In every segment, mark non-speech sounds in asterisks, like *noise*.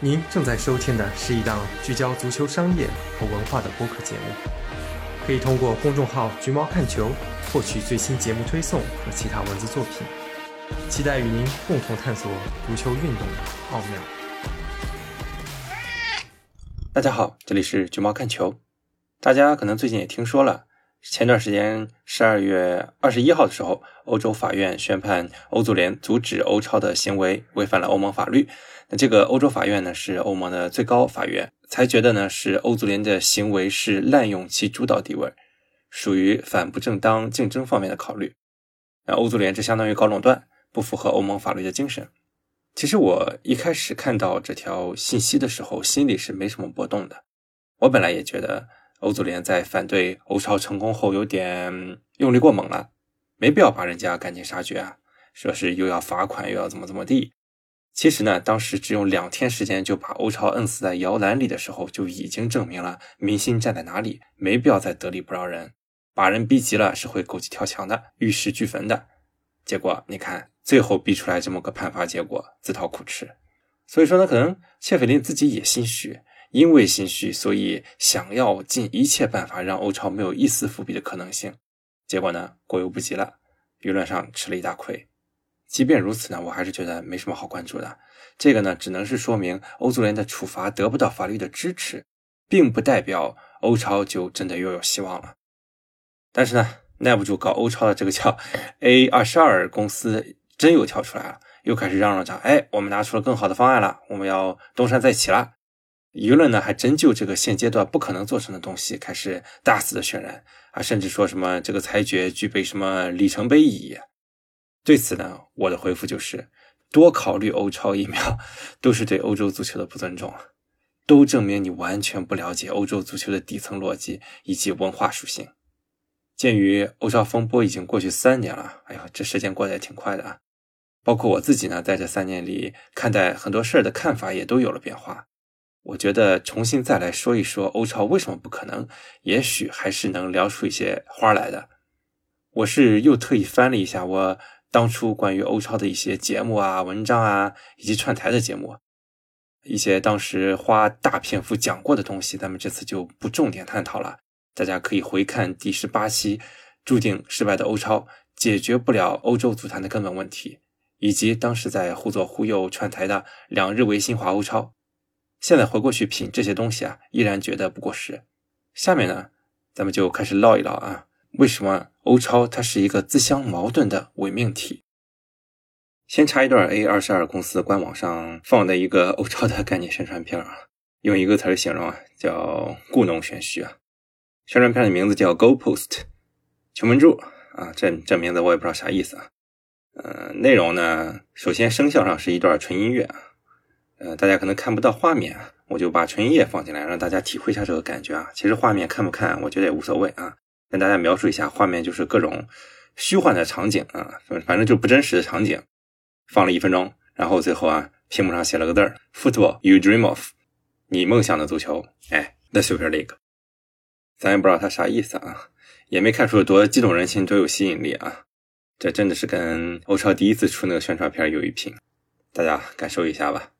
您正在收听的是一档聚焦足球商业和文化的播客节目，可以通过公众号“橘猫看球”获取最新节目推送和其他文字作品。期待与您共同探索足球运动的奥妙。大家好，这里是橘猫看球。大家可能最近也听说了，前段时间十二月二十一号的时候，欧洲法院宣判欧足联阻止欧超的行为违反了欧盟法律。那这个欧洲法院呢，是欧盟的最高法院，裁决的呢是欧足联的行为是滥用其主导地位，属于反不正当竞争方面的考虑。那欧足联这相当于搞垄断，不符合欧盟法律的精神。其实我一开始看到这条信息的时候，心里是没什么波动的。我本来也觉得欧足联在反对欧超成功后有点用力过猛了，没必要把人家赶尽杀绝啊，说是又要罚款又要怎么怎么地。其实呢，当时只用两天时间就把欧超摁死在摇篮里的时候，就已经证明了民心站在哪里，没必要再得理不饶人，把人逼急了是会狗急跳墙的，玉石俱焚的。结果你看，最后逼出来这么个判罚结果，自讨苦吃。所以说呢，可能切菲林自己也心虚，因为心虚，所以想要尽一切办法让欧超没有一丝伏笔的可能性。结果呢，过犹不及了，舆论上吃了一大亏。即便如此呢，我还是觉得没什么好关注的。这个呢，只能是说明欧足联的处罚得不到法律的支持，并不代表欧超就真的又有希望了。但是呢，耐不住搞欧超的这个叫 A 二十二公司真又跳出来了，又开始嚷嚷着：“哎，我们拿出了更好的方案了，我们要东山再起了。”舆论呢，还真就这个现阶段不可能做成的东西开始大肆的渲染啊，甚至说什么这个裁决具备什么里程碑意义。对此呢，我的回复就是多考虑欧超一秒，都是对欧洲足球的不尊重都证明你完全不了解欧洲足球的底层逻辑以及文化属性。鉴于欧超风波已经过去三年了，哎呀，这时间过得也挺快的啊！包括我自己呢，在这三年里看待很多事儿的看法也都有了变化。我觉得重新再来说一说欧超为什么不可能，也许还是能聊出一些花来的。我是又特意翻了一下我。当初关于欧超的一些节目啊、文章啊，以及串台的节目，一些当时花大篇幅讲过的东西，咱们这次就不重点探讨了。大家可以回看第十八期，注定失败的欧超解决不了欧洲足坛的根本问题，以及当时在忽左忽右串台的两日维新华欧超。现在回过去品这些东西啊，依然觉得不过时。下面呢，咱们就开始唠一唠啊。为什么欧超它是一个自相矛盾的伪命题？先插一段 A 二十二公司官网上放的一个欧超的概念宣传片啊，用一个词形容啊，叫故弄玄虚啊。宣传片的名字叫 Go Post，球门柱啊，这这名字我也不知道啥意思啊。呃，内容呢，首先声效上是一段纯音乐啊，呃，大家可能看不到画面啊，我就把纯音乐放进来，让大家体会一下这个感觉啊。其实画面看不看，我觉得也无所谓啊。跟大家描述一下画面，就是各种虚幻的场景啊，反正就不真实的场景，放了一分钟，然后最后啊，屏幕上写了个字儿：“Football you dream of”，你梦想的足球，哎，The Super League，咱也不知道它啥意思啊，也没看出多激动人心，多有吸引力啊，这真的是跟欧超第一次出那个宣传片有一拼，大家感受一下吧。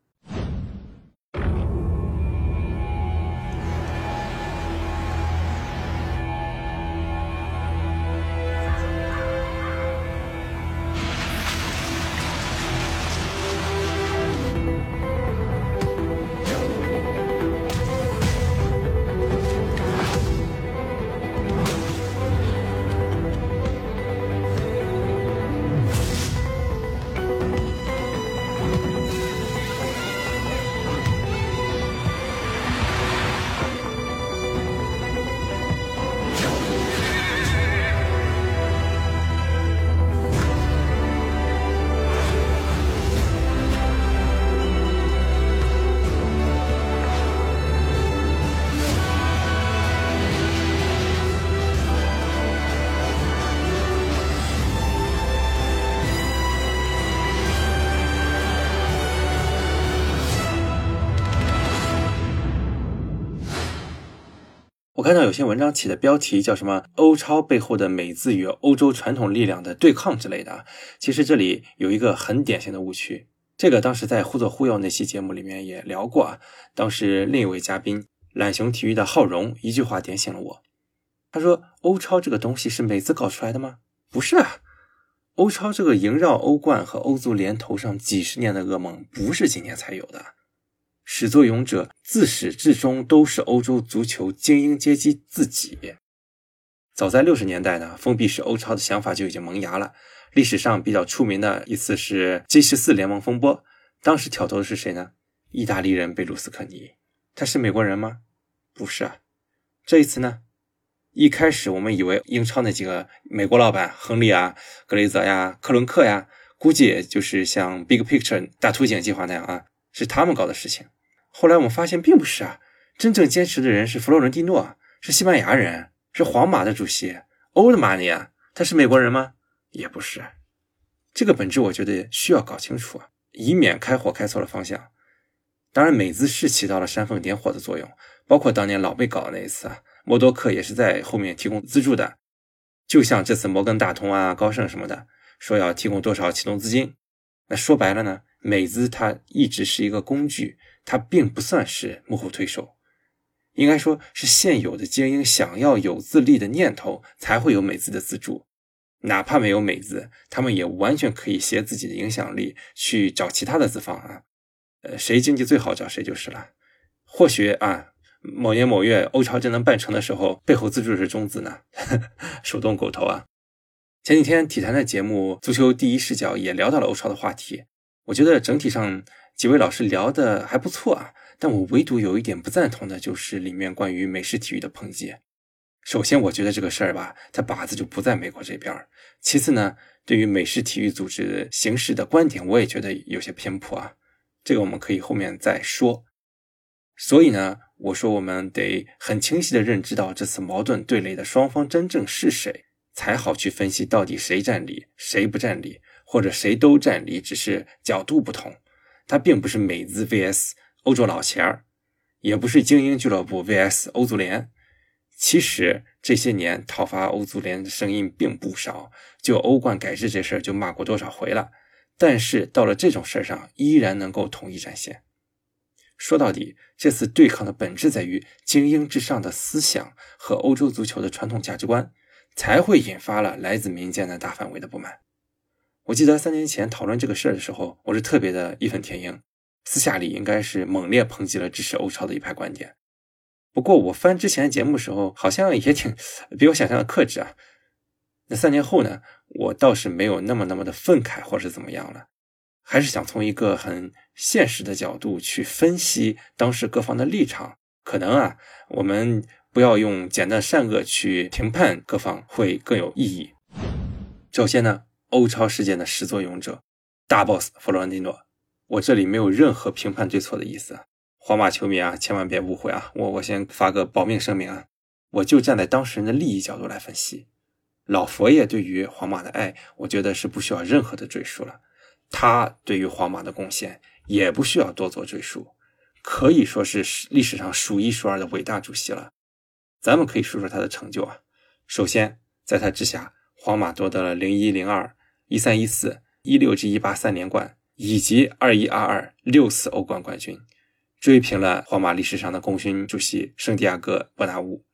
看到有些文章起的标题叫什么“欧超背后的美字与欧洲传统力量的对抗”之类的，其实这里有一个很典型的误区，这个当时在《忽左忽右》那期节目里面也聊过啊。当时另一位嘉宾懒熊体育的浩荣一句话点醒了我，他说：“欧超这个东西是美资搞出来的吗？不是啊，欧超这个萦绕欧冠和欧足联头上几十年的噩梦，不是今天才有的。始作俑者自始至终都是欧洲足球精英阶级自己。早在六十年代呢，封闭式欧超的想法就已经萌芽了。”历史上比较出名的一次是 G 十四联盟风波，当时挑头的是谁呢？意大利人贝鲁斯科尼，他是美国人吗？不是啊。这一次呢？一开始我们以为英超那几个美国老板，亨利啊、格雷泽呀、克伦克呀，估计也就是像 Big Picture 大图景计划那样啊，是他们搞的事情。后来我们发现并不是啊，真正坚持的人是弗洛伦蒂诺，是西班牙人，是皇马的主席欧的玛尼啊，他是美国人吗？也不是，这个本质我觉得需要搞清楚啊，以免开火开错了方向。当然，美资是起到了煽风点火的作用，包括当年老贝搞的那一次啊，默多克也是在后面提供资助的。就像这次摩根大通啊、高盛什么的，说要提供多少启动资金，那说白了呢，美资它一直是一个工具，它并不算是幕后推手，应该说是现有的精英想要有自立的念头，才会有美资的资助。哪怕没有美资，他们也完全可以携自己的影响力去找其他的资方啊，呃，谁经济最好找谁就是了。或许啊，某年某月欧超真能办成的时候，背后资助是中资呢，*laughs* 手动狗头啊。前几天体坛的节目《足球第一视角》也聊到了欧超的话题，我觉得整体上几位老师聊的还不错啊，但我唯独有一点不赞同的就是里面关于美式体育的抨击。首先，我觉得这个事儿吧，它靶子就不在美国这边。其次呢，对于美式体育组织形式的观点，我也觉得有些偏颇啊。这个我们可以后面再说。所以呢，我说我们得很清晰的认知到这次矛盾对垒的双方真正是谁，才好去分析到底谁占理，谁不占理，或者谁都占理，只是角度不同。它并不是美资 VS 欧洲老钱儿，也不是精英俱乐部 VS 欧足联。其实这些年讨伐欧足联的声音并不少，就欧冠改制这事儿就骂过多少回了。但是到了这种事儿上，依然能够统一战线。说到底，这次对抗的本质在于精英至上的思想和欧洲足球的传统价值观，才会引发了来自民间的大范围的不满。我记得三年前讨论这个事儿的时候，我是特别的义愤填膺，私下里应该是猛烈抨击了支持欧超的一派观点。不过我翻之前节目时候，好像也挺比我想象的克制啊。那三年后呢，我倒是没有那么那么的愤慨或是怎么样了，还是想从一个很现实的角度去分析当时各方的立场。可能啊，我们不要用简单善恶去评判各方，会更有意义。首先呢，欧超事件的始作俑者大 boss 弗洛伦蒂诺，我这里没有任何评判对错的意思。皇马球迷啊，千万别误会啊！我我先发个保命声明啊，我就站在当事人的利益角度来分析。老佛爷对于皇马的爱，我觉得是不需要任何的赘述了。他对于皇马的贡献也不需要多做赘述，可以说是历史上数一数二的伟大主席了。咱们可以说说他的成就啊。首先，在他之下，皇马夺得了零一零二、一三一四、一六至一八三连冠，以及二一二二六次欧冠冠军。追平了皇马历史上的功勋主席圣地亚哥·伯纳乌，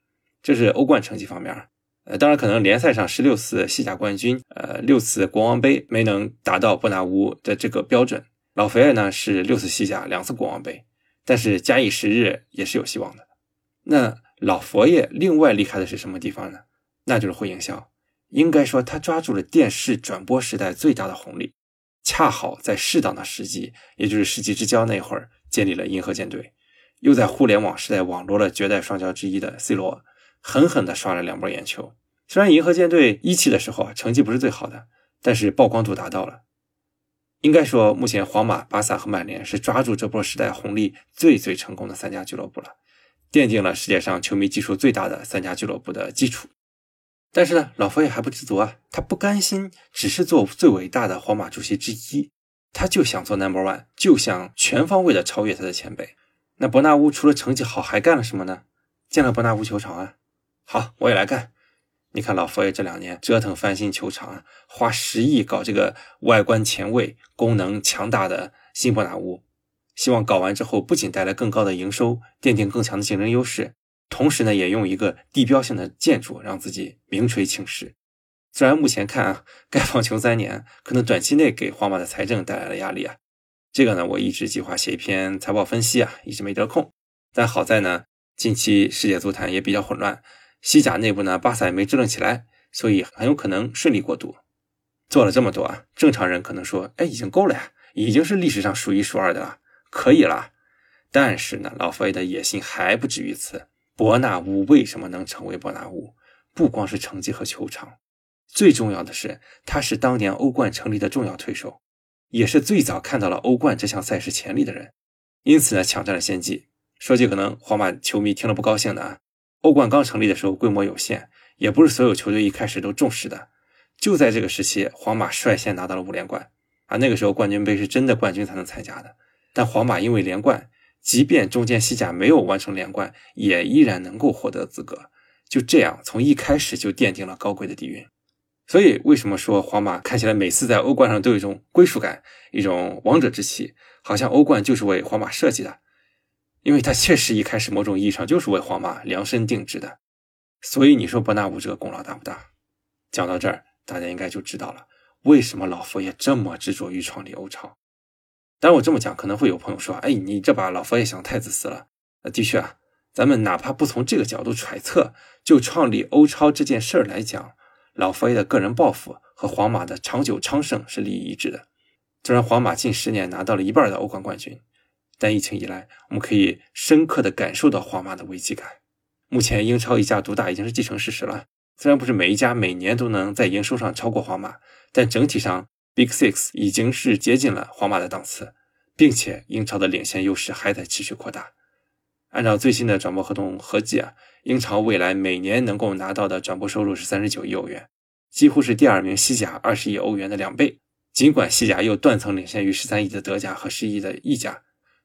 这是欧冠成绩方面。呃，当然可能联赛上十六次西甲冠军，呃，六次国王杯没能达到伯纳乌的这个标准。老肥尔呢是六次西甲，两次国王杯，但是假以时日也是有希望的。那老佛爷另外厉害的是什么地方呢？那就是会营销。应该说他抓住了电视转播时代最大的红利，恰好在适当的时机，也就是世纪之交那会儿。建立了银河舰队，又在互联网时代网罗了绝代双骄之一的 C 罗，狠狠地刷了两波眼球。虽然银河舰队一期的时候啊成绩不是最好的，但是曝光度达到了。应该说，目前皇马、巴萨和曼联是抓住这波时代红利最最成功的三家俱乐部了，奠定了世界上球迷基数最大的三家俱乐部的基础。但是呢，老佛爷还不知足啊，他不甘心只是做最伟大的皇马主席之一。他就想做 number one，就想全方位的超越他的前辈。那伯纳乌除了成绩好，还干了什么呢？建了伯纳乌球场啊。好，我也来干。你看老佛爷这两年折腾翻新球场啊，花十亿搞这个外观前卫、功能强大的新伯纳乌，希望搞完之后不仅带来更高的营收，奠定更强的竞争优势，同时呢，也用一个地标性的建筑让自己名垂青史。虽然目前看啊，盖房穷三年，可能短期内给皇马的财政带来了压力啊。这个呢，我一直计划写一篇财报分析啊，一直没得空。但好在呢，近期世界足坛也比较混乱，西甲内部呢，巴萨也没支棱起来，所以很有可能顺利过渡。做了这么多啊，正常人可能说，哎，已经够了呀，已经是历史上数一数二的了，可以了。但是呢，老佛爷的野心还不止于此。伯纳乌为什么能成为伯纳乌？不光是成绩和球场。最重要的是，他是当年欧冠成立的重要推手，也是最早看到了欧冠这项赛事潜力的人，因此呢，抢占了先机。说句可能皇马球迷听了不高兴的啊，欧冠刚成立的时候规模有限，也不是所有球队一开始都重视的。就在这个时期，皇马率先拿到了五连冠啊，那个时候冠军杯是真的冠军才能参加的。但皇马因为连冠，即便中间西甲没有完成连冠，也依然能够获得资格。就这样，从一开始就奠定了高贵的底蕴。所以，为什么说皇马看起来每次在欧冠上都有一种归属感、一种王者之气，好像欧冠就是为皇马设计的？因为它确实一开始某种意义上就是为皇马量身定制的。所以，你说伯纳乌这个功劳大不大？讲到这儿，大家应该就知道了为什么老佛爷这么执着于创立欧超。当然，我这么讲可能会有朋友说：“哎，你这把老佛爷想太自私了。”呃，的确啊，咱们哪怕不从这个角度揣测，就创立欧超这件事儿来讲。老佛爷的个人抱负和皇马的长久昌盛是利益一致的。虽然皇马近十年拿到了一半的欧冠冠军，但疫情以来，我们可以深刻的感受到皇马的危机感。目前英超一家独大已经是既成事实了。虽然不是每一家每年都能在营收上超过皇马，但整体上 Big Six 已经是接近了皇马的档次，并且英超的领先优势还在持续扩大。按照最新的转播合同合计啊。英超未来每年能够拿到的转播收入是三十九亿欧元，几乎是第二名西甲二十亿欧元的两倍。尽管西甲又断层领先于十三亿的德甲和十亿的意甲，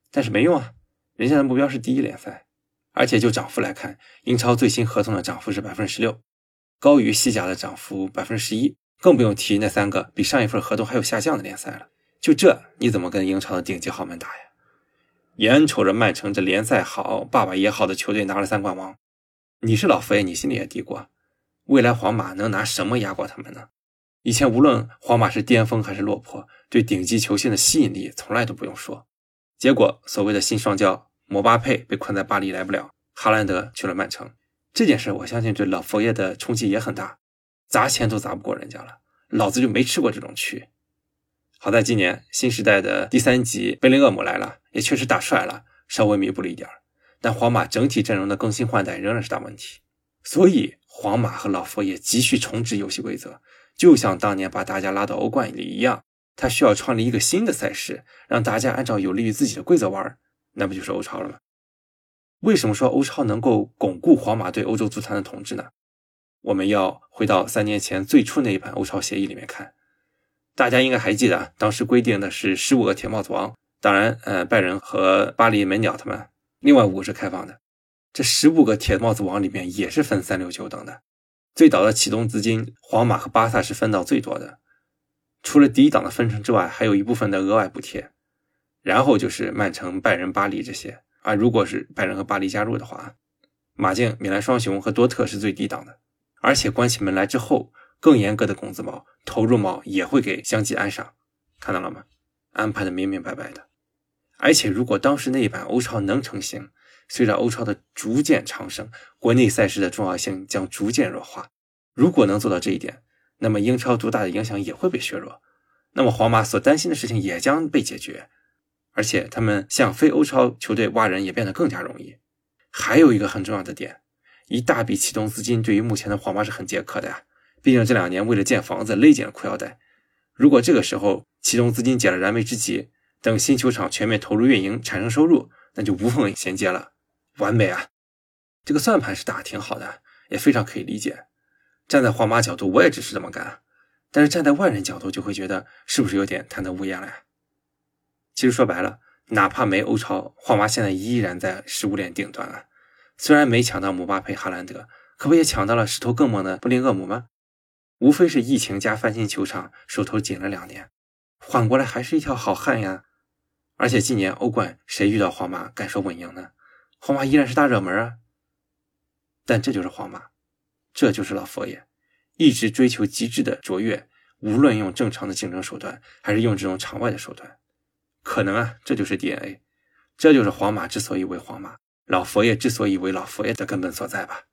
但是没用啊，人家的目标是第一联赛。而且就涨幅来看，英超最新合同的涨幅是百分之十六，高于西甲的涨幅百分之十一，更不用提那三个比上一份合同还有下降的联赛了。就这，你怎么跟英超的顶级豪门打呀？眼瞅着曼城这联赛好、爸爸也好的球队拿了三冠王。你是老佛爷，你心里也嘀咕：未来皇马能拿什么压过他们呢？以前无论皇马是巅峰还是落魄，对顶级球星的吸引力从来都不用说。结果所谓的新双骄姆巴佩被困在巴黎来不了，哈兰德去了曼城。这件事我相信对老佛爷的冲击也很大，砸钱都砸不过人家了，老子就没吃过这种屈。好在今年新时代的第三集贝林厄姆来了，也确实打帅了，稍微弥补了一点儿。但皇马整体阵容的更新换代仍然是大问题，所以皇马和老佛爷急需重置游戏规则，就像当年把大家拉到欧冠里一样，他需要创立一个新的赛事，让大家按照有利于自己的规则玩，那不就是欧超了吗？为什么说欧超能够巩固皇马对欧洲足坛的统治呢？我们要回到三年前最初那一版欧超协议里面看，大家应该还记得，当时规定的是十五个铁帽子王，当然，呃，拜仁和巴黎门鸟他们。另外五个是开放的，这十五个铁帽子王里面也是分三六九等的。最早的启动资金，皇马和巴萨是分到最多的。除了第一档的分成之外，还有一部分的额外补贴。然后就是曼城、拜仁、巴黎这些啊。如果是拜仁和巴黎加入的话，马竞、米兰双雄和多特是最低档的。而且关起门来之后，更严格的工资帽、投入帽也会给相继安上。看到了吗？安排的明明白白的。而且，如果当时那一版欧超能成型，随着欧超的逐渐昌盛，国内赛事的重要性将逐渐弱化。如果能做到这一点，那么英超独大的影响也会被削弱。那么皇马所担心的事情也将被解决，而且他们向非欧超球队挖人也变得更加容易。还有一个很重要的点，一大笔启动资金对于目前的皇马是很解渴的呀。毕竟这两年为了建房子勒紧了裤腰带。如果这个时候启动资金解了燃眉之急，等新球场全面投入运营，产生收入，那就无缝衔接了，完美啊！这个算盘是打挺好的，也非常可以理解。站在皇马角度，我也只是这么干。但是站在外人角度，就会觉得是不是有点贪得无厌了呀？其实说白了，哪怕没欧超，皇马现在依然在食物链顶端啊。虽然没抢到姆巴佩、哈兰德，可不也抢到了势头更猛的布林厄姆吗？无非是疫情加翻新球场，手头紧了两年，缓过来还是一条好汉呀。而且今年欧冠谁遇到皇马敢说稳赢呢？皇马依然是大热门啊。但这就是皇马，这就是老佛爷，一直追求极致的卓越，无论用正常的竞争手段，还是用这种场外的手段，可能啊，这就是 DNA，这就是皇马之所以为皇马，老佛爷之所以为老佛爷的根本所在吧。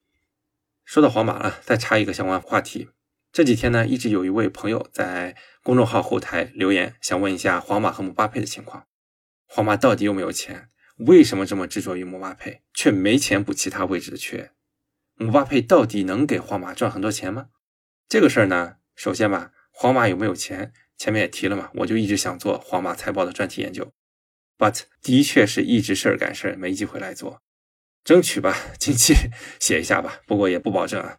说到皇马了，再插一个相关话题。这几天呢，一直有一位朋友在公众号后台留言，想问一下皇马和姆巴佩的情况。皇马到底有没有钱？为什么这么执着于姆巴佩，却没钱补其他位置的缺？姆巴佩到底能给皇马赚很多钱吗？这个事儿呢，首先吧，皇马有没有钱？前面也提了嘛，我就一直想做皇马财报的专题研究，but 的确是一直事儿赶事儿，没机会来做。争取吧，*laughs* 近期写一下吧，不过也不保证啊。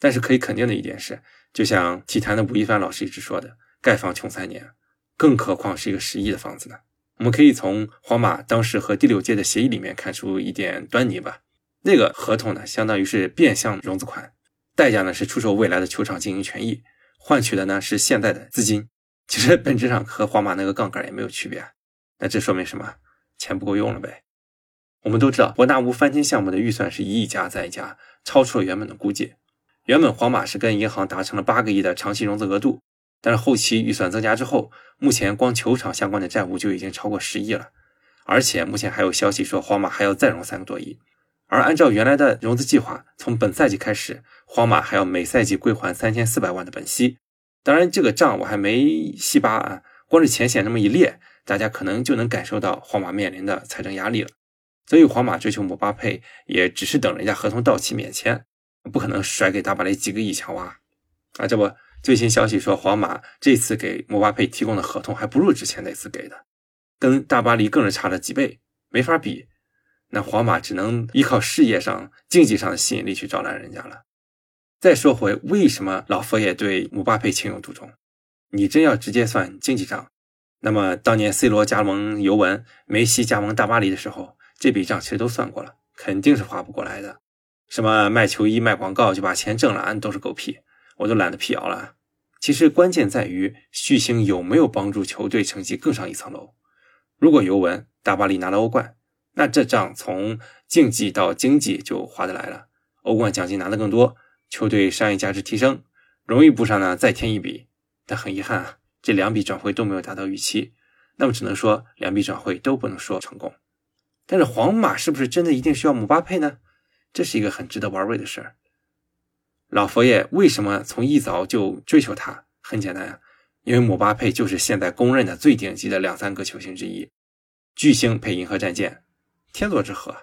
但是可以肯定的一点是，就像体坛的吴亦凡老师一直说的，盖房穷三年，更何况是一个十亿的房子呢？我们可以从皇马当时和第六届的协议里面看出一点端倪吧。那个合同呢，相当于是变相融资款，代价呢是出售未来的球场经营权益，换取的呢是现在的资金。其实本质上和皇马那个杠杆也没有区别。那这说明什么？钱不够用了呗。我们都知道，伯纳乌翻新项目的预算是一亿加再加，超出了原本的估计。原本皇马是跟银行达成了八个亿的长期融资额度，但是后期预算增加之后，目前光球场相关的债务就已经超过十亿了。而且目前还有消息说，皇马还要再融三个多亿。而按照原来的融资计划，从本赛季开始，皇马还要每赛季归还三千四百万的本息。当然，这个账我还没细扒啊，光是浅显那么一列，大家可能就能感受到皇马面临的财政压力了。所以，皇马追求姆巴佩，也只是等人家合同到期免签，不可能甩给大巴黎几个亿强挖啊！这不，最新消息说，皇马这次给姆巴佩提供的合同还不如之前那次给的，跟大巴黎更是差了几倍，没法比。那皇马只能依靠事业上、竞技上的吸引力去招揽人家了。再说回为什么老佛爷对姆巴佩情有独钟？你真要直接算经济账，那么当年 C 罗加盟尤文、梅西加盟大巴黎的时候，这笔账其实都算过了，肯定是划不过来的。什么卖球衣、卖广告就把钱挣了，都是狗屁，我都懒得辟谣了。其实关键在于巨星有没有帮助球队成绩更上一层楼。如果尤文、大巴黎拿了欧冠，那这账从竞技到经济就划得来了，欧冠奖金拿的更多，球队商业价值提升，荣誉簿上呢再添一笔。但很遗憾啊，这两笔转会都没有达到预期，那么只能说两笔转会都不能说成功。但是皇马是不是真的一定需要姆巴佩呢？这是一个很值得玩味的事儿。老佛爷为什么从一早就追求他？很简单啊，因为姆巴佩就是现在公认的最顶级的两三个球星之一，巨星配银河战舰。天作之合，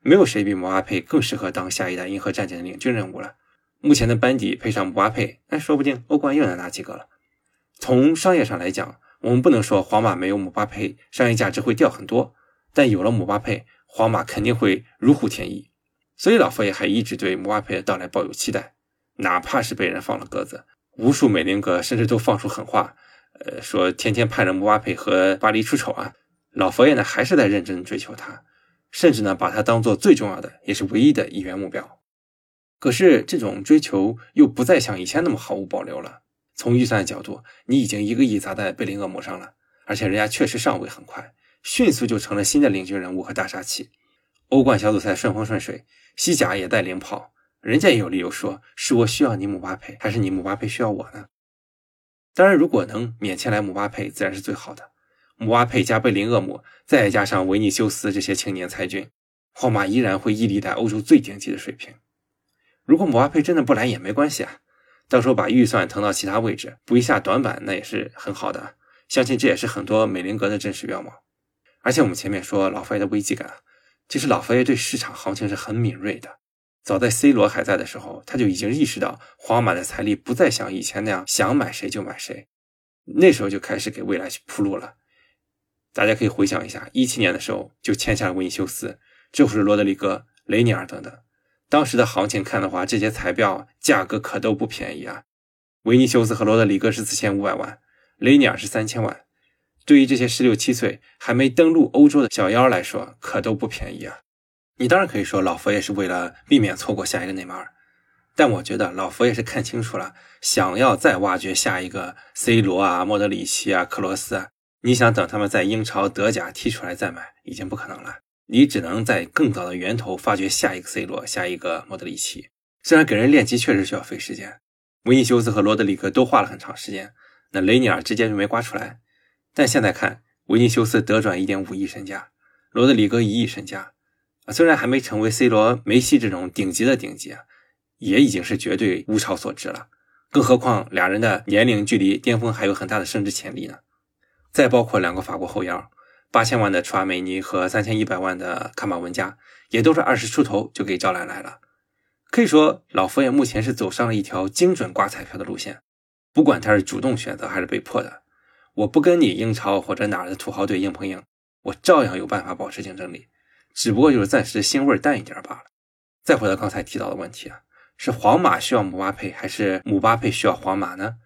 没有谁比姆巴佩更适合当下一代银河战舰的领军人物了。目前的班底配上姆巴佩，哎，说不定欧冠又能拿几个了。从商业上来讲，我们不能说皇马没有姆巴佩，商业价值会掉很多。但有了姆巴佩，皇马肯定会如虎添翼。所以老佛爷还一直对姆巴佩的到来抱有期待，哪怕是被人放了鸽子，无数美林格甚至都放出狠话，呃，说天天盼着姆巴佩和巴黎出丑啊。老佛爷呢，还是在认真追求他，甚至呢，把他当做最重要的，也是唯一的一员目标。可是这种追求又不再像以前那么毫无保留了。从预算角度，你已经一个亿砸在贝林厄姆上了，而且人家确实上位很快，迅速就成了新的领军人物和大杀器。欧冠小组赛顺风顺水，西甲也带领跑，人家也有理由说，是我需要你姆巴佩，还是你姆巴佩需要我呢？当然，如果能免签来姆巴佩，自然是最好的。姆巴佩加贝林厄姆，再加上维尼修斯这些青年才俊，皇马依然会屹立在欧洲最顶级的水平。如果姆巴佩真的不来也没关系啊，到时候把预算腾到其他位置，补一下短板，那也是很好的。相信这也是很多美林格的真实愿望。而且我们前面说老佛爷的危机感，其实老佛爷对市场行情是很敏锐的。早在 C 罗还在的时候，他就已经意识到皇马的财力不再像以前那样想买谁就买谁，那时候就开始给未来去铺路了。大家可以回想一下，一七年的时候就签下了维尼修斯，之后是罗德里戈、雷尼尔等等。当时的行情看的话，这些彩票价格可都不便宜啊。维尼修斯和罗德里戈是四千五百万，雷尼尔是三千万。对于这些十六七岁还没登陆欧洲的小妖来说，可都不便宜啊。你当然可以说老佛爷是为了避免错过下一个内马尔，但我觉得老佛爷是看清楚了，想要再挖掘下一个 C 罗啊、莫德里奇啊、克罗斯啊。你想等他们在英超、德甲踢出来再买，已经不可能了。你只能在更早的源头发掘下一个 C 罗，下一个莫德里奇。虽然给人练级确实需要费时间，维尼修斯和罗德里克都花了很长时间，那雷尼尔直接就没刮出来。但现在看，维尼修斯得转一点五亿身价，罗德里格一亿身价，啊，虽然还没成为 C 罗、梅西这种顶级的顶级啊，也已经是绝对物超所值了。更何况俩人的年龄距离巅峰还有很大的升值潜力呢。再包括两个法国后腰，八千万的楚阿梅尼和三千一百万的卡马文加，也都是二十出头就给招揽来了。可以说，老佛爷目前是走上了一条精准刮彩票的路线。不管他是主动选择还是被迫的，我不跟你英超或者哪儿的土豪队硬碰硬，我照样有办法保持竞争力，只不过就是暂时腥味淡一点罢了。再回到刚才提到的问题啊，是皇马需要姆巴佩，还是姆巴佩需要皇马呢？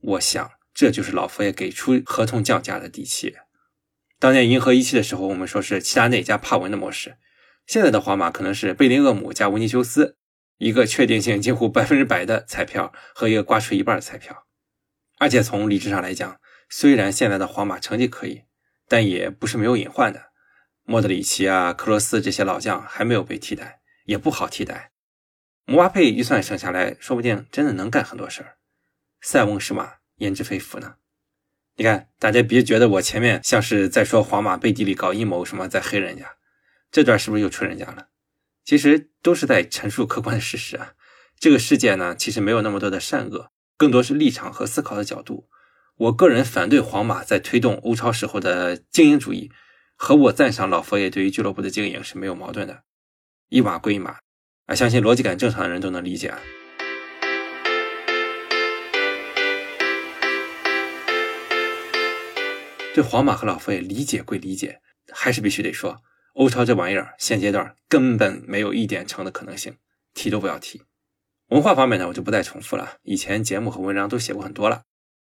我想。这就是老佛爷给出合同降价的底气。当年银河一期的时候，我们说是齐达内加帕文的模式。现在的皇马可能是贝林厄姆加维尼修斯，一个确定性几乎百分之百的彩票和一个刮出一半的彩票。而且从理智上来讲，虽然现在的皇马成绩可以，但也不是没有隐患的。莫德里奇啊、克罗斯这些老将还没有被替代，也不好替代。姆巴佩预算省下来，说不定真的能干很多事儿。塞翁失马。焉知非福呢？你看，大家别觉得我前面像是在说皇马背地里搞阴谋，什么在黑人家，这段是不是又吹人家了？其实都是在陈述客观的事实啊。这个世界呢，其实没有那么多的善恶，更多是立场和思考的角度。我个人反对皇马在推动欧超时候的精英主义，和我赞赏老佛爷对于俱乐部的经营是没有矛盾的。一码归一码啊，相信逻辑感正常的人都能理解啊。对皇马和老佛爷理解归理解，还是必须得说，欧超这玩意儿现阶段根本没有一点成的可能性，提都不要提。文化方面呢，我就不再重复了，以前节目和文章都写过很多了。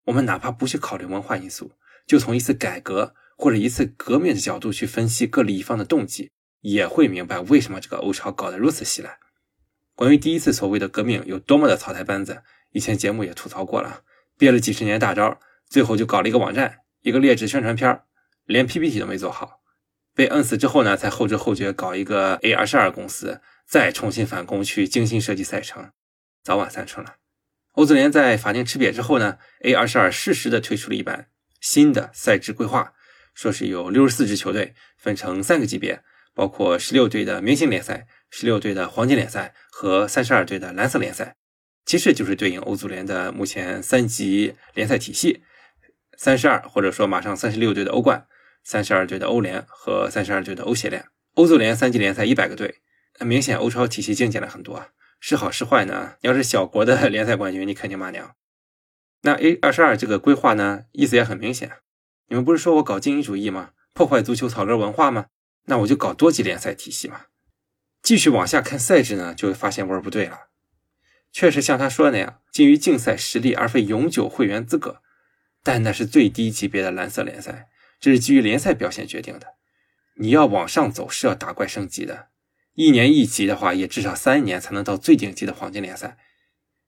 我们哪怕不去考虑文化因素，就从一次改革或者一次革命的角度去分析各利益方的动机，也会明白为什么这个欧超搞得如此稀烂。关于第一次所谓的革命有多么的草台班子，以前节目也吐槽过了，憋了几十年大招，最后就搞了一个网站。一个劣质宣传片连 PPT 都没做好，被摁死之后呢，才后知后觉搞一个 A 二十二公司，再重新返工去精心设计赛程，早晚三春了。欧足联在法定吃瘪之后呢，A 二十二适时的推出了一版新的赛制规划，说是有六十四支球队分成三个级别，包括十六队的明星联赛、十六队的黄金联赛和三十二队的蓝色联赛，其实就是对应欧足联的目前三级联赛体系。三十二，或者说马上三十六队的欧冠，三十二队的欧联和三十二队的欧协联，欧足联三级联赛一百个队，明显欧超体系精简了很多。是好是坏呢？你 *laughs* 要是小国的联赛冠军，你肯定骂娘。那 A 二十二这个规划呢，意思也很明显。你们不是说我搞精英主义吗？破坏足球草根文化吗？那我就搞多级联赛体系嘛。继续往下看赛制呢，就会发现味儿不对了。确实像他说的那样，基于竞赛实力而非永久会员资格。但那是最低级别的蓝色联赛，这是基于联赛表现决定的。你要往上走是要打怪升级的，一年一级的话，也至少三年才能到最顶级的黄金联赛。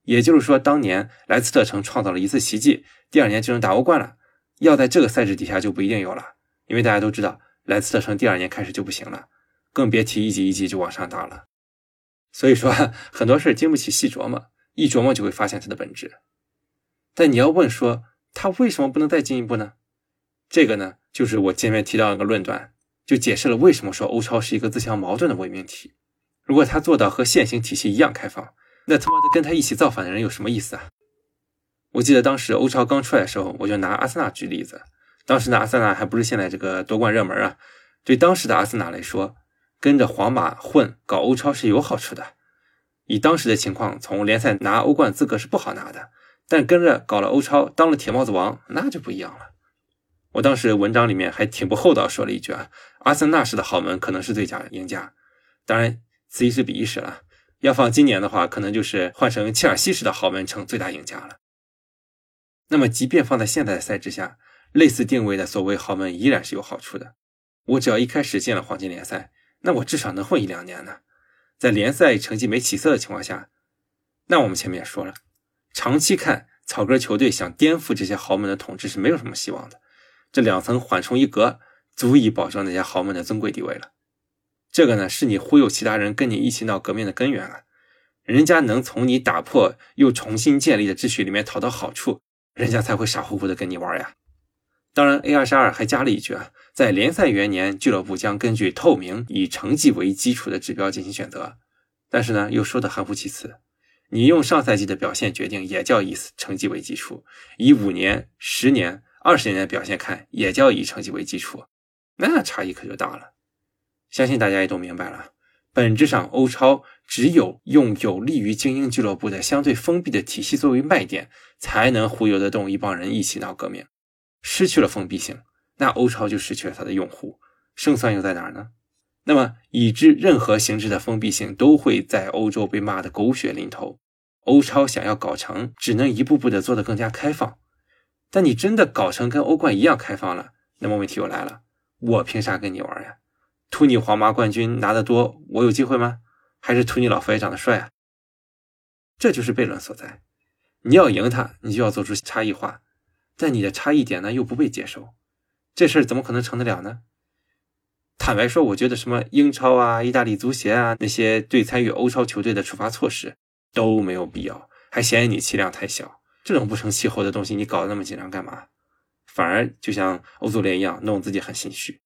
也就是说，当年莱斯特城创造了一次奇迹，第二年就能打欧冠了。要在这个赛制底下就不一定有了，因为大家都知道莱斯特城第二年开始就不行了，更别提一级一级就往上打了。所以说很多事经不起细琢磨，一琢磨就会发现它的本质。但你要问说，他为什么不能再进一步呢？这个呢，就是我前面提到一个论断，就解释了为什么说欧超是一个自相矛盾的伪命题。如果他做到和现行体系一样开放，那他妈的跟他一起造反的人有什么意思啊？我记得当时欧超刚出来的时候，我就拿阿森纳举例子。当时的阿森纳还不是现在这个夺冠热门啊。对当时的阿森纳来说，跟着皇马混搞欧超是有好处的。以当时的情况，从联赛拿欧冠资格是不好拿的。但跟着搞了欧超，当了铁帽子王，那就不一样了。我当时文章里面还挺不厚道，说了一句啊，阿森纳式的豪门可能是最佳赢家。当然，此一时彼一时了。要放今年的话，可能就是换成切尔西式的豪门成最大赢家了。那么，即便放在现在的赛制下，类似定位的所谓豪门依然是有好处的。我只要一开始进了黄金联赛，那我至少能混一两年呢。在联赛成绩没起色的情况下，那我们前面也说了。长期看，草根球队想颠覆这些豪门的统治是没有什么希望的。这两层缓冲一隔，足以保证那些豪门的尊贵地位了。这个呢，是你忽悠其他人跟你一起闹革命的根源啊！人家能从你打破又重新建立的秩序里面讨到好处，人家才会傻乎乎的跟你玩呀。当然，A 二十二还加了一句啊，在联赛元年，俱乐部将根据透明、以成绩为基础的指标进行选择。但是呢，又说的含糊其辞。你用上赛季的表现决定，也叫以成绩为基础；以五年、十年、二十年的表现看，也叫以成绩为基础。那差异可就大了。相信大家也都明白了，本质上欧超只有用有利于精英俱乐部的相对封闭的体系作为卖点，才能忽悠得动一帮人一起闹革命。失去了封闭性，那欧超就失去了它的用户，胜算又在哪儿呢？那么，已知任何形式的封闭性都会在欧洲被骂得狗血淋头。欧超想要搞成，只能一步步的做得更加开放。但你真的搞成跟欧冠一样开放了，那么问题又来了：我凭啥跟你玩呀？图你皇马冠军拿得多，我有机会吗？还是图你老佛爷长得帅啊？这就是悖论所在。你要赢他，你就要做出差异化，但你的差异点呢又不被接受，这事儿怎么可能成得了呢？坦白说，我觉得什么英超啊、意大利足协啊那些对参与欧超球队的处罚措施都没有必要，还嫌你气量太小。这种不成气候的东西，你搞得那么紧张干嘛？反而就像欧足联一样，弄自己很心虚。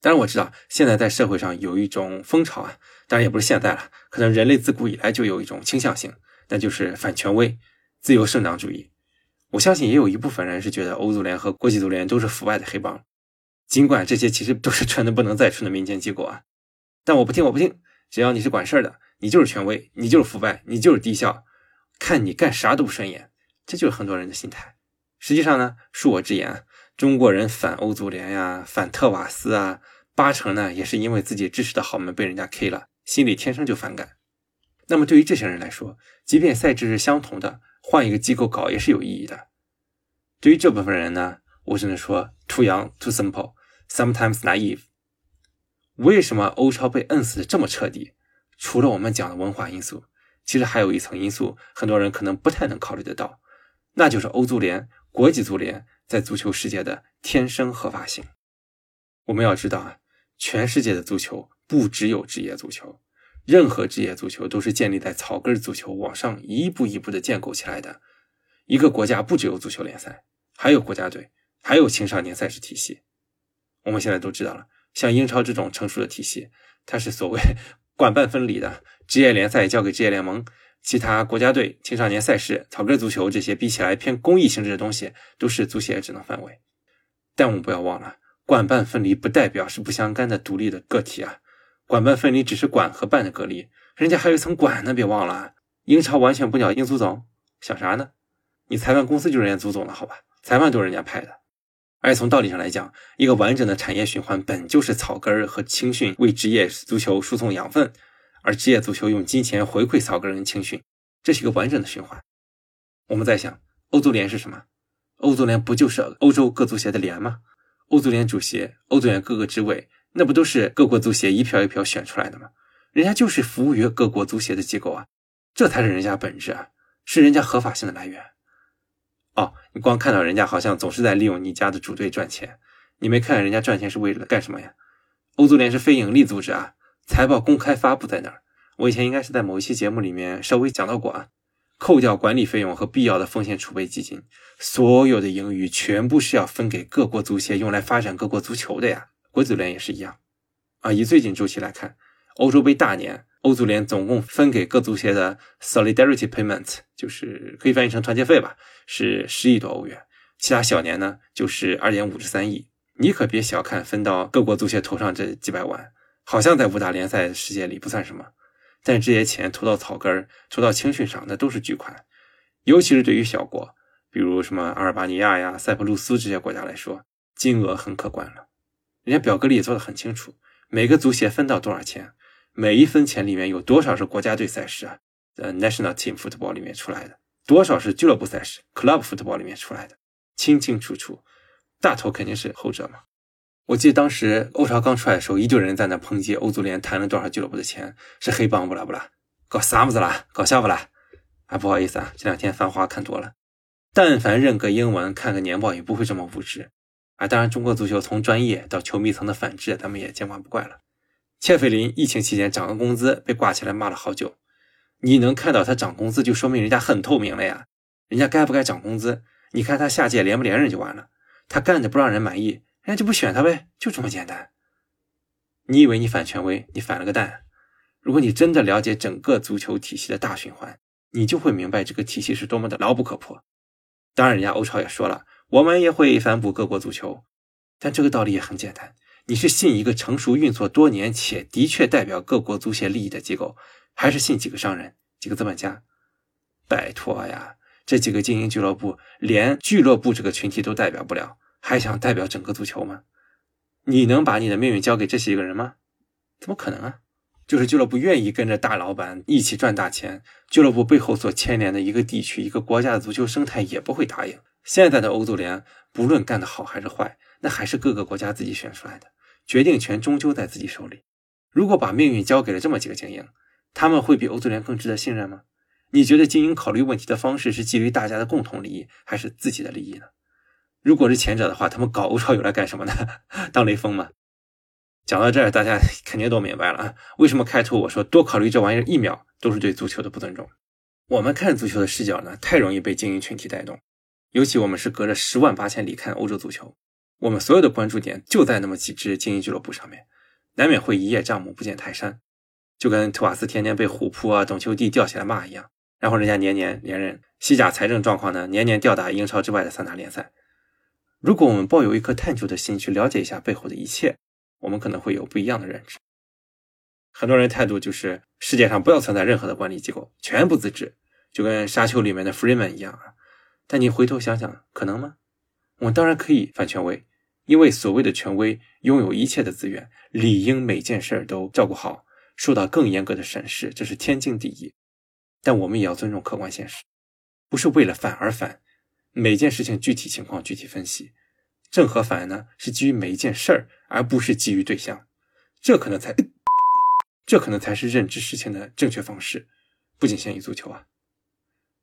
当然我知道，现在在社会上有一种风潮啊，当然也不是现在了，可能人类自古以来就有一种倾向性，那就是反权威、自由圣党主义。我相信也有一部分人是觉得欧足联和国际足联都是腐败的黑帮，尽管这些其实都是 *laughs* 蠢的不能再蠢的民间机构啊。但我不听，我不听，只要你是管事儿的，你就是权威，你就是腐败，你就是低效，看你干啥都不顺眼，这就是很多人的心态。实际上呢，恕我直言。中国人反欧足联呀，反特瓦斯啊，八成呢也是因为自己支持的豪门被人家 K 了，心里天生就反感。那么对于这些人来说，即便赛制是相同的，换一个机构搞也是有意义的。对于这部分人呢，我只能说 too young, too simple, sometimes naive。为什么欧超被摁死的这么彻底？除了我们讲的文化因素，其实还有一层因素，很多人可能不太能考虑得到，那就是欧足联、国际足联。在足球世界的天生合法性，我们要知道啊，全世界的足球不只有职业足球，任何职业足球都是建立在草根足球往上一步一步的建构起来的。一个国家不只有足球联赛，还有国家队，还有青少年赛事体系。我们现在都知道了，像英超这种成熟的体系，它是所谓管办分离的，职业联赛交给职业联盟。其他国家队、青少年赛事、草根足球这些比起来偏公益性质的东西，都是足协职能范围。但我们不要忘了，管办分离不代表是不相干的独立的个体啊。管办分离只是管和办的隔离，人家还有一层管呢，别忘了。英超完全不鸟英足总，想啥呢？你裁判公司就是人家足总的好吧？裁判都是人家派的。而且从道理上来讲，一个完整的产业循环本就是草根儿和青训为职业足球输送养分。而职业足球用金钱回馈草根人青训，这是一个完整的循环。我们在想，欧足联是什么？欧足联不就是欧洲各足协的联吗？欧足联主席、欧足联各个职位，那不都是各国足协一票一票选出来的吗？人家就是服务于各国足协的机构啊，这才是人家本质啊，是人家合法性的来源。哦，你光看到人家好像总是在利用你家的主队赚钱，你没看人家赚钱是为了干什么呀？欧足联是非盈利组织啊。财报公开发布在那儿，我以前应该是在某一期节目里面稍微讲到过啊。扣掉管理费用和必要的风险储备基金，所有的盈余全部是要分给各国足协用来发展各国足球的呀。国足联也是一样啊。以最近周期来看，欧洲杯大年，欧足联总共分给各足协的 solidarity payment，就是可以翻译成团结费吧，是十亿多欧元。其他小年呢，就是二点五至三亿。你可别小看分到各国足协头上这几百万。好像在五大联赛世界里不算什么，但这些钱投到草根、投到青训上，那都是巨款。尤其是对于小国，比如什么阿尔巴尼亚呀、塞浦路斯这些国家来说，金额很可观了。人家表格里也做得很清楚，每个足协分到多少钱，每一分钱里面有多少是国家队赛事啊，呃，national team football 里面出来的，多少是俱乐部赛事 club football 里面出来的，清清楚楚。大头肯定是后者嘛。我记得当时欧超刚出来的时候，一堆人在那抨击欧足联谈了多少俱乐部的钱是黑帮不啦不啦，搞啥么子啦，搞笑不啦？啊，不好意思啊，这两天繁花看多了，但凡认个英文、看个年报，也不会这么无知。啊，当然，中国足球从专业到球迷层的反制，咱们也见怪不怪了。切菲林疫情期间涨个工资，被挂起来骂了好久。你能看到他涨工资，就说明人家很透明了呀。人家该不该涨工资？你看他下届连不连任就完了。他干的不让人满意，人家就不选他呗，就这么简单。你以为你反权威，你反了个蛋。如果你真的了解整个足球体系的大循环，你就会明白这个体系是多么的牢不可破。当然，人家欧超也说了。我们也会反哺各国足球，但这个道理也很简单：你是信一个成熟运作多年且的确代表各国足协利益的机构，还是信几个商人、几个资本家？拜托呀，这几个精英俱乐部连俱乐部这个群体都代表不了，还想代表整个足球吗？你能把你的命运交给这些个人吗？怎么可能啊？就是俱乐部愿意跟着大老板一起赚大钱，俱乐部背后所牵连的一个地区、一个国家的足球生态也不会答应。现在的欧足联，不论干得好还是坏，那还是各个国家自己选出来的，决定权终究在自己手里。如果把命运交给了这么几个精英，他们会比欧足联更值得信任吗？你觉得精英考虑问题的方式是基于大家的共同利益，还是自己的利益呢？如果是前者的话，他们搞欧超有来干什么呢？*laughs* 当雷锋吗？讲到这儿，大家肯定都明白了啊，为什么开头我说多考虑这玩意儿一秒都是对足球的不尊重？我们看足球的视角呢，太容易被精英群体带动。尤其我们是隔着十万八千里看欧洲足球，我们所有的关注点就在那么几支精英俱乐部上面，难免会一叶障目不见泰山，就跟托瓦斯天天被虎扑啊、懂球帝吊起来骂一样，然后人家年年连任，西甲财政状况呢年年吊打英超之外的三大联赛。如果我们抱有一颗探究的心去了解一下背后的一切，我们可能会有不一样的认知。很多人态度就是世界上不要存在任何的管理机构，全部自治，就跟沙丘里面的 Freeman 一样啊。但你回头想想，可能吗？我们当然可以反权威，因为所谓的权威拥有一切的资源，理应每件事儿都照顾好，受到更严格的审视，这是天经地义。但我们也要尊重客观现实，不是为了反而反，每件事情具体情况具体分析。正和反呢，是基于每一件事儿，而不是基于对象。这可能才，*laughs* 这可能才是认知事情的正确方式，不仅限于足球啊。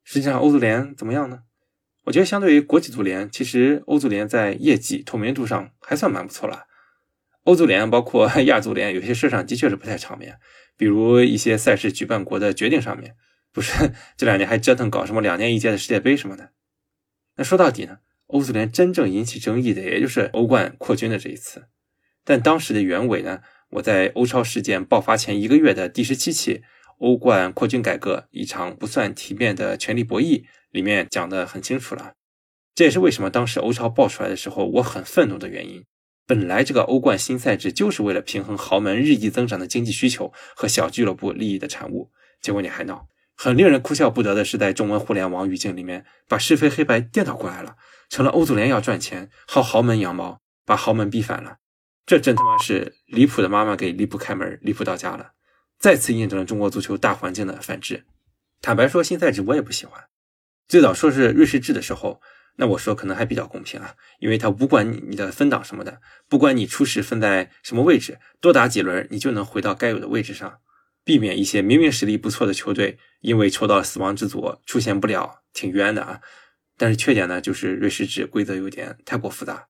实际上，欧足联怎么样呢？我觉得相对于国际足联，其实欧足联在业绩透明度上还算蛮不错了。欧足联包括亚足联，有些事上的确是不太场面，比如一些赛事举办国的决定上面，不是 *laughs* 这两年还折腾搞什么两年一届的世界杯什么的。那说到底呢，欧足联真正引起争议的，也就是欧冠扩军的这一次。但当时的原委呢，我在欧超事件爆发前一个月的第十七期欧冠扩军改革一场不算体面的权力博弈。里面讲的很清楚了，这也是为什么当时欧超爆出来的时候我很愤怒的原因。本来这个欧冠新赛制就是为了平衡豪门日益增长的经济需求和小俱乐部利益的产物，结果你还闹。很令人哭笑不得的是，在中文互联网语境里面，把是非黑白颠倒过来了，成了欧足联要赚钱，薅豪门羊毛，把豪门逼反了。这真他妈是离谱的妈妈给离谱开门，离谱到家了，再次印证了中国足球大环境的反制。坦白说，新赛制我也不喜欢。最早说是瑞士制的时候，那我说可能还比较公平啊，因为他不管你你的分档什么的，不管你初始分在什么位置，多打几轮你就能回到该有的位置上，避免一些明明实力不错的球队因为抽到死亡之组出现不了，挺冤的啊。但是缺点呢，就是瑞士制规则有点太过复杂。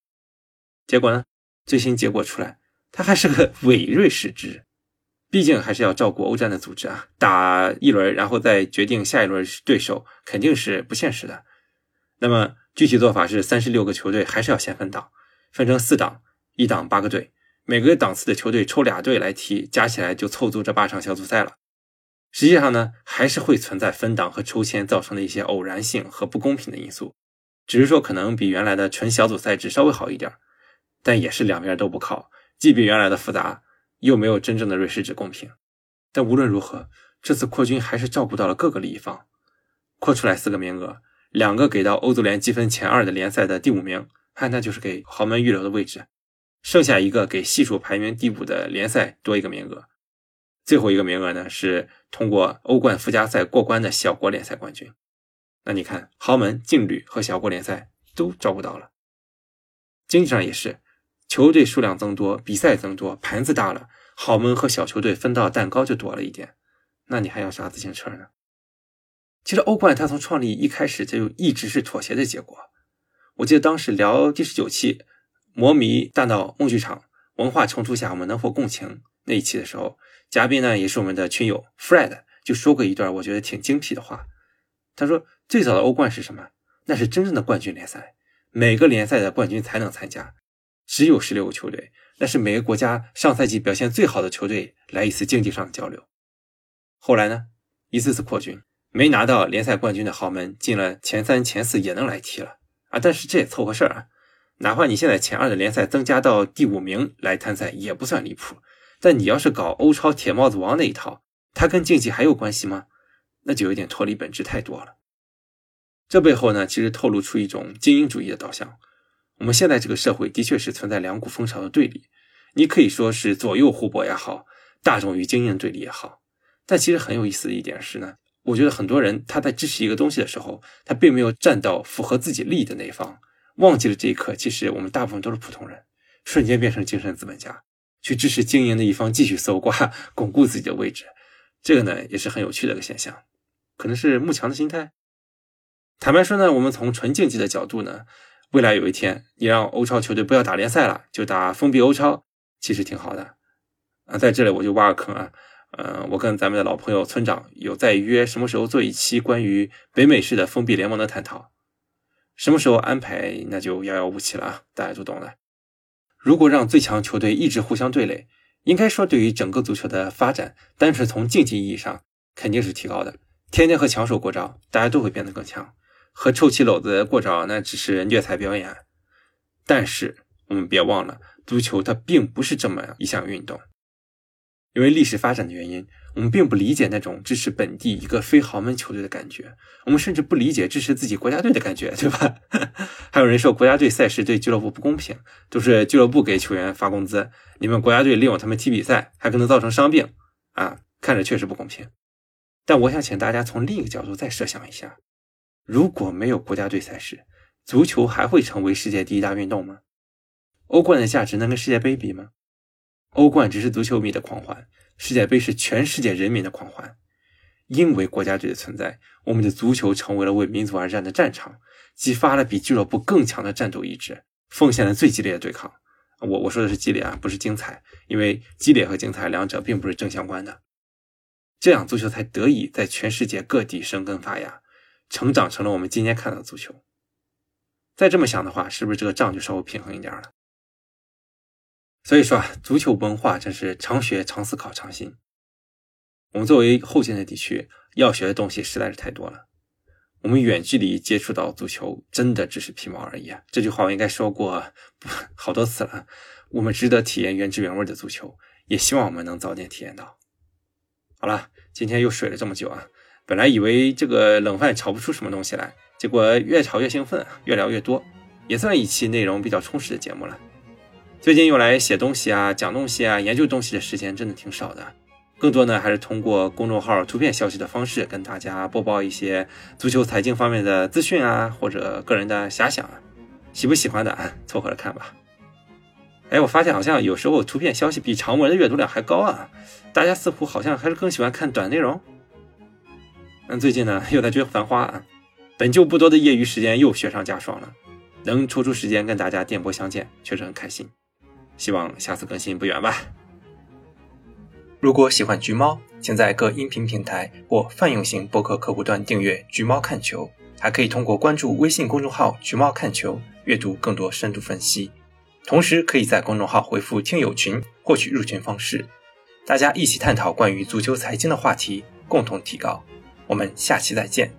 结果呢，最新结果出来，它还是个伪瑞士制。毕竟还是要照顾欧战的组织啊，打一轮然后再决定下一轮对手，肯定是不现实的。那么具体做法是，三十六个球队还是要先分档，分成四档，一档八个队，每个档次的球队抽俩队来踢，加起来就凑足这八场小组赛了。实际上呢，还是会存在分档和抽签造成的一些偶然性和不公平的因素，只是说可能比原来的纯小组赛制稍微好一点，但也是两边都不靠，既比原来的复杂。又没有真正的瑞士制公平，但无论如何，这次扩军还是照顾到了各个利益方。扩出来四个名额，两个给到欧足联积分前二的联赛的第五名，那就是给豪门预留的位置；剩下一个给系数排名第五的联赛多一个名额。最后一个名额呢，是通过欧冠附加赛过关的小国联赛冠军。那你看，豪门、劲旅和小国联赛都照顾到了，经济上也是。球队数量增多，比赛增多，盘子大了，豪门和小球队分到蛋糕就多了一点。那你还要啥自行车呢？其实欧冠它从创立一开始就一直是妥协的结果。我记得当时聊第十九期，魔迷大闹梦剧场，文化冲突下我们能否共情那一期的时候，嘉宾呢也是我们的群友 Fred 就说过一段我觉得挺精辟的话。他说：“最早的欧冠是什么？那是真正的冠军联赛，每个联赛的冠军才能参加，只有十六个球队，那是每个国家上赛季表现最好的球队来一次竞技上的交流。后来呢，一次次扩军，没拿到联赛冠军的豪门进了前三、前四也能来踢了啊！但是这也凑合事儿啊，哪怕你现在前二的联赛增加到第五名来参赛也不算离谱。但你要是搞欧超铁帽子王那一套，它跟竞技还有关系吗？”那就有点脱离本质太多了。这背后呢，其实透露出一种精英主义的导向。我们现在这个社会的确是存在两股风潮的对立，你可以说是左右互搏也好，大众与精英对立也好。但其实很有意思的一点是呢，我觉得很多人他在支持一个东西的时候，他并没有站到符合自己利益的那一方，忘记了这一刻，其实我们大部分都是普通人，瞬间变成精神资本家，去支持经营的一方继续搜刮，巩固自己的位置。这个呢，也是很有趣的一个现象。可能是慕强的心态。坦白说呢，我们从纯竞技的角度呢，未来有一天你让欧超球队不要打联赛了，就打封闭欧超，其实挺好的。啊，在这里我就挖个坑啊，嗯，我跟咱们的老朋友村长有在约什么时候做一期关于北美式的封闭联盟的探讨，什么时候安排那就遥遥无期了啊，大家都懂的。如果让最强球队一直互相对垒，应该说对于整个足球的发展，单纯从竞技意义上肯定是提高的。天天和强手过招，大家都会变得更强；和臭棋篓子过招，那只是虐才表演。但是我们别忘了，足球它并不是这么一项运动。因为历史发展的原因，我们并不理解那种支持本地一个非豪门球队的感觉，我们甚至不理解支持自己国家队的感觉，对吧？*laughs* 还有人说国家队赛事对俱乐部不公平，都是俱乐部给球员发工资，你们国家队利用他们踢比赛，还可能造成伤病啊，看着确实不公平。但我想请大家从另一个角度再设想一下：如果没有国家队赛事，足球还会成为世界第一大运动吗？欧冠的价值能跟世界杯比吗？欧冠只是足球迷的狂欢，世界杯是全世界人民的狂欢。因为国家队的存在，我们的足球成为了为民族而战的战场，激发了比俱乐部更强的战斗意志，奉献了最激烈的对抗。我我说的是激烈啊，不是精彩，因为激烈和精彩两者并不是正相关的。这样，足球才得以在全世界各地生根发芽，成长成了我们今天看到的足球。再这么想的话，是不是这个账就稍微平衡一点了？所以说啊，足球文化真是常学、常思考、常新。我们作为后进的地区，要学的东西实在是太多了。我们远距离接触到足球，真的只是皮毛而已啊！这句话我应该说过 *laughs* 好多次了。我们值得体验原汁原味的足球，也希望我们能早点体验到。好了，今天又水了这么久啊！本来以为这个冷饭炒不出什么东西来，结果越炒越兴奋，越聊越多，也算一期内容比较充实的节目了。最近用来写东西啊、讲东西啊、研究东西的时间真的挺少的，更多呢还是通过公众号图片消息的方式跟大家播报一些足球财经方面的资讯啊，或者个人的遐想啊。喜不喜欢的啊，凑合着看吧。哎，我发现好像有时候图片消息比长文的阅读量还高啊！大家似乎好像还是更喜欢看短内容。嗯，最近呢又在追《繁花》啊，本就不多的业余时间又雪上加霜了，能抽出时间跟大家电波相见，确实很开心。希望下次更新不远吧。如果喜欢橘猫，请在各音频平台或泛用型播客客户端订阅《橘猫看球》，还可以通过关注微信公众号“橘猫看球”阅读更多深度分析。同时，可以在公众号回复“听友群”获取入群方式，大家一起探讨关于足球财经的话题，共同提高。我们下期再见。